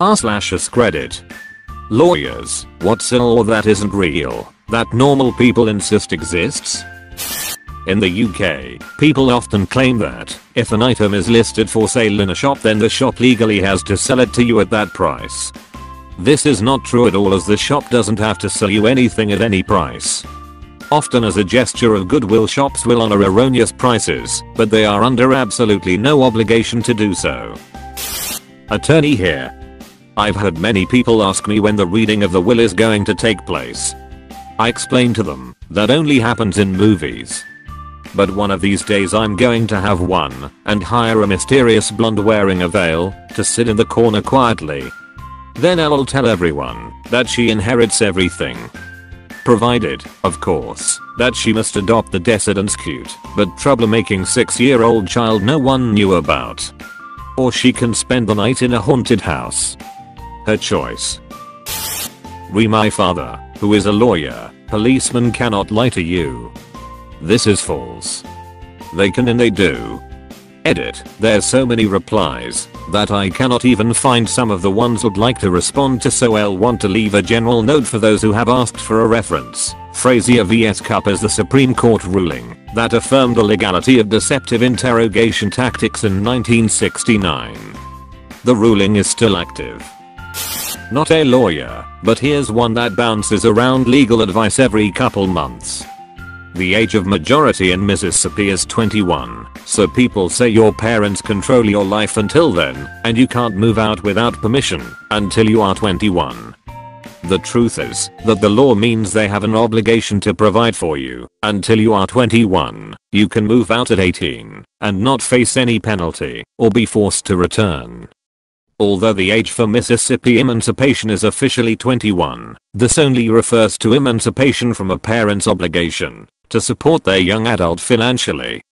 r slash credit. Lawyers, what's all that isn't real, that normal people insist exists? In the UK, people often claim that if an item is listed for sale in a shop then the shop legally has to sell it to you at that price. This is not true at all as the shop doesn't have to sell you anything at any price. Often as a gesture of goodwill shops will honor erroneous prices, but they are under absolutely no obligation to do so. Attorney here. I've had many people ask me when the reading of the will is going to take place. I explain to them that only happens in movies. But one of these days I'm going to have one and hire a mysterious blonde wearing a veil to sit in the corner quietly then I'll tell everyone that she inherits everything. Provided, of course, that she must adopt the decadence cute but troublemaking 6 year old child no one knew about. Or she can spend the night in a haunted house. Her choice. Re my father, who is a lawyer, policemen cannot lie to you. This is false. They can and they do. Edit, there's so many replies that I cannot even find some of the ones would like to respond to so I'll want to leave a general note for those who have asked for a reference. Frazier vs Cupp is the Supreme Court ruling that affirmed the legality of deceptive interrogation tactics in 1969. The ruling is still active. Not a lawyer, but here's one that bounces around legal advice every couple months. The age of majority in Mississippi is 21, so people say your parents control your life until then, and you can't move out without permission until you are 21. The truth is that the law means they have an obligation to provide for you until you are 21. You can move out at 18 and not face any penalty or be forced to return. Although the age for Mississippi emancipation is officially 21, this only refers to emancipation from a parent's obligation to support their young adult financially.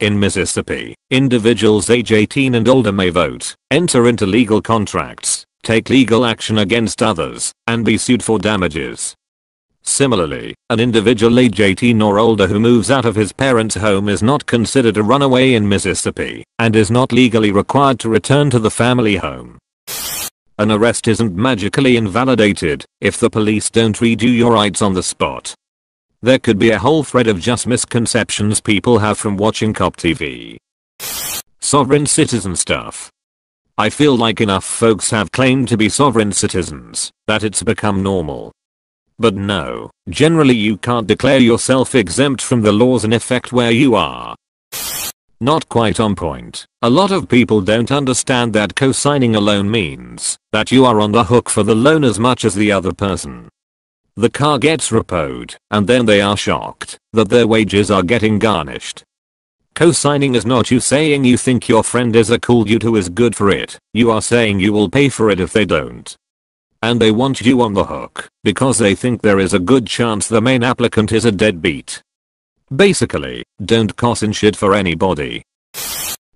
In Mississippi, individuals age 18 and older may vote, enter into legal contracts, take legal action against others, and be sued for damages. Similarly, an individual age 18 or older who moves out of his parents' home is not considered a runaway in Mississippi and is not legally required to return to the family home. An arrest isn't magically invalidated if the police don't read you your rights on the spot. There could be a whole thread of just misconceptions people have from watching cop TV. Sovereign citizen stuff. I feel like enough folks have claimed to be sovereign citizens that it's become normal. But no, generally you can't declare yourself exempt from the laws in effect where you are. Not quite on point. A lot of people don't understand that co-signing a loan means that you are on the hook for the loan as much as the other person. The car gets repoed, and then they are shocked that their wages are getting garnished. Co-signing is not you saying you think your friend is a cool dude who is good for it, you are saying you will pay for it if they don't. And they want you on the hook, because they think there is a good chance the main applicant is a deadbeat. Basically, don't cosign shit for anybody.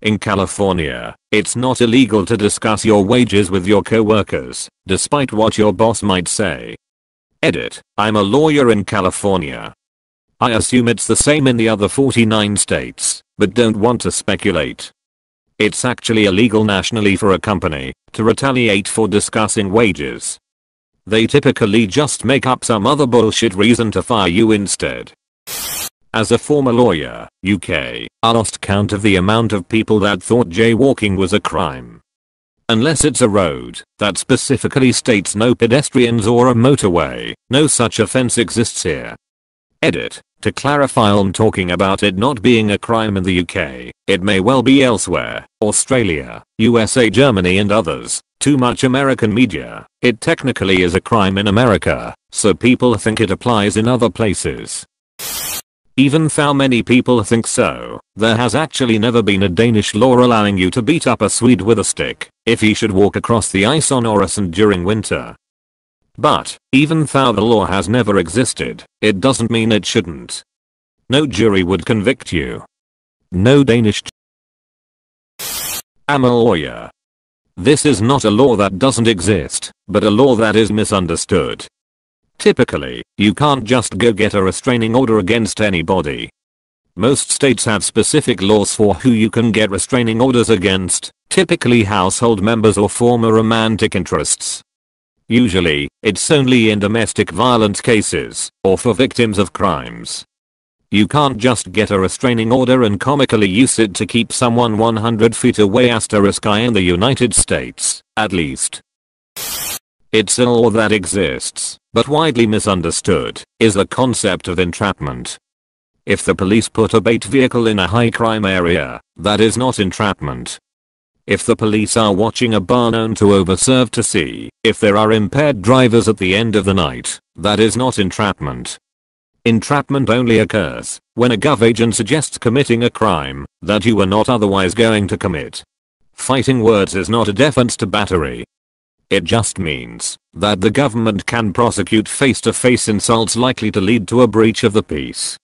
In California, it's not illegal to discuss your wages with your coworkers, despite what your boss might say. Edit, I'm a lawyer in California. I assume it's the same in the other 49 states, but don't want to speculate. It's actually illegal nationally for a company to retaliate for discussing wages. They typically just make up some other bullshit reason to fire you instead. As a former lawyer, UK, I lost count of the amount of people that thought jaywalking was a crime. Unless it's a road that specifically states no pedestrians or a motorway, no such offense exists here. Edit. To clarify I'm talking about it not being a crime in the UK, it may well be elsewhere, Australia, USA Germany and others. Too much American media, it technically is a crime in America, so people think it applies in other places. Even though many people think so, there has actually never been a Danish law allowing you to beat up a Swede with a stick if he should walk across the ice on Øresund during winter. But, even though the law has never existed, it doesn't mean it shouldn't. No jury would convict you. No Danish I'm a lawyer. This is not a law that doesn't exist, but a law that is misunderstood. Typically, you can't just go get a restraining order against anybody. Most states have specific laws for who you can get restraining orders against, typically household members or former romantic interests. Usually, it's only in domestic violence cases, or for victims of crimes. You can't just get a restraining order and comically use it to keep someone 100 feet away asterisk I in the United States, at least. It's a law that exists, but widely misunderstood, is the concept of entrapment. If the police put a bait vehicle in a high crime area, that is not entrapment. If the police are watching a bar known to overserve to see if there are impaired drivers at the end of the night, that is not entrapment. Entrapment only occurs when a gov agent suggests committing a crime that you were not otherwise going to commit. Fighting words is not a defense to battery. It just means that the government can prosecute face-to-face -face insults likely to lead to a breach of the peace.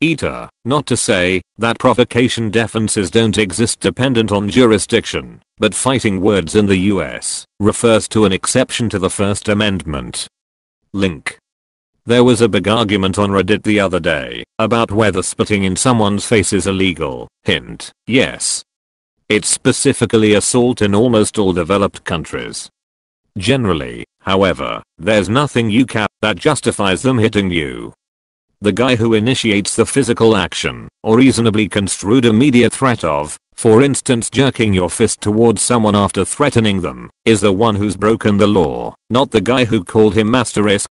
ETA, not to say that provocation defenses don't exist dependent on jurisdiction, but fighting words in the US refers to an exception to the First Amendment. Link there was a big argument on Reddit the other day about whether spitting in someone's face is illegal. Hint, yes. It's specifically assault in almost all developed countries. Generally, however, there's nothing you can that justifies them hitting you. The guy who initiates the physical action, or reasonably construed immediate threat of, for instance jerking your fist towards someone after threatening them, is the one who's broken the law, not the guy who called him asterisk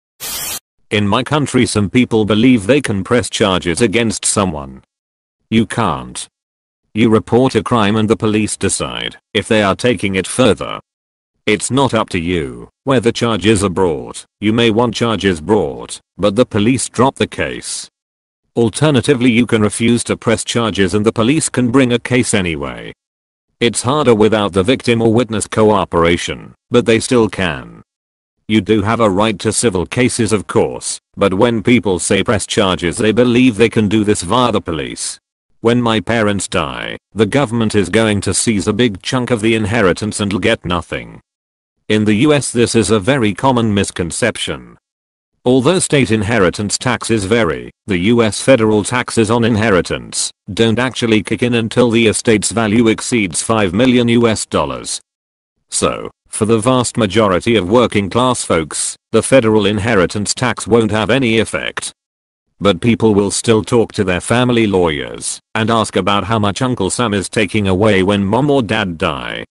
in my country some people believe they can press charges against someone. You can't. You report a crime and the police decide if they are taking it further. It's not up to you whether charges are brought. You may want charges brought, but the police drop the case. Alternatively you can refuse to press charges and the police can bring a case anyway. It's harder without the victim or witness cooperation, but they still can. You do have a right to civil cases of course, but when people say press charges they believe they can do this via the police. When my parents die, the government is going to seize a big chunk of the inheritance and get nothing. In the US this is a very common misconception. Although state inheritance taxes vary, the US federal taxes on inheritance don't actually kick in until the estate's value exceeds 5 million US dollars. So, for the vast majority of working class folks, the federal inheritance tax won't have any effect. But people will still talk to their family lawyers and ask about how much Uncle Sam is taking away when mom or dad die.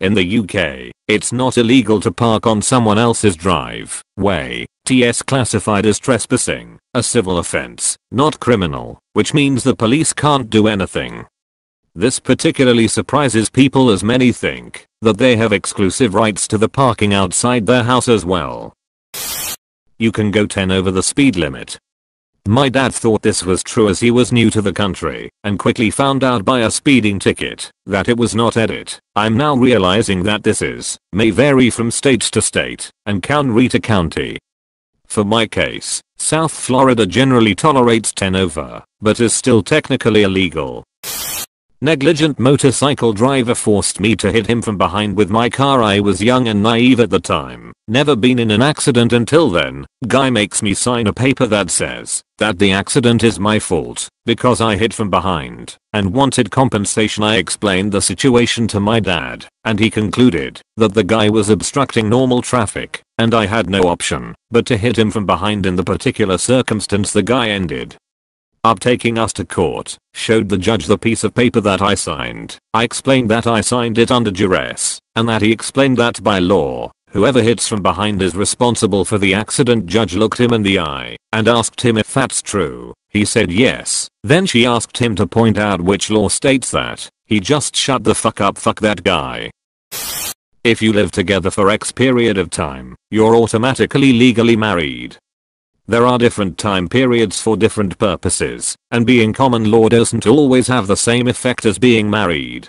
In the UK, it's not illegal to park on someone else's driveway. TS classified as trespassing, a civil offense, not criminal, which means the police can't do anything. This particularly surprises people as many think that they have exclusive rights to the parking outside their house as well. You can go 10 over the speed limit. My dad thought this was true as he was new to the country and quickly found out by a speeding ticket that it was not edit. I'm now realizing that this is may vary from state to state and county to county. For my case, South Florida generally tolerates 10 over, but is still technically illegal Negligent motorcycle driver forced me to hit him from behind with my car. I was young and naive at the time, never been in an accident until then, guy makes me sign a paper that says that the accident is my fault because I hit from behind and wanted compensation. I explained the situation to my dad and he concluded that the guy was obstructing normal traffic and I had no option but to hit him from behind. In the particular circumstance the guy ended up taking us to court, showed the judge the piece of paper that I signed. I explained that I signed it under duress, and that he explained that by law, whoever hits from behind is responsible for the accident judge looked him in the eye and asked him if that's true. He said yes. Then she asked him to point out which law states that. He just shut the fuck up fuck that guy. If you live together for X period of time, you're automatically legally married. There are different time periods for different purposes, and being common law doesn't always have the same effect as being married.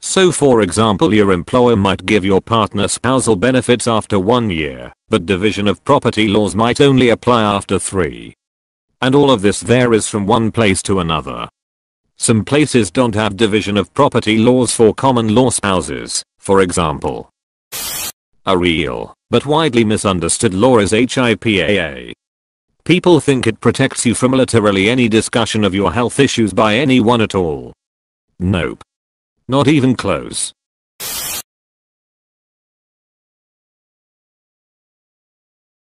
So for example your employer might give your partner spousal benefits after one year, but division of property laws might only apply after three. And all of this varies from one place to another. Some places don't have division of property laws for common law spouses, for example. A real, but widely misunderstood law is HIPAA, People think it protects you from literally any discussion of your health issues by anyone at all. Nope. Not even close.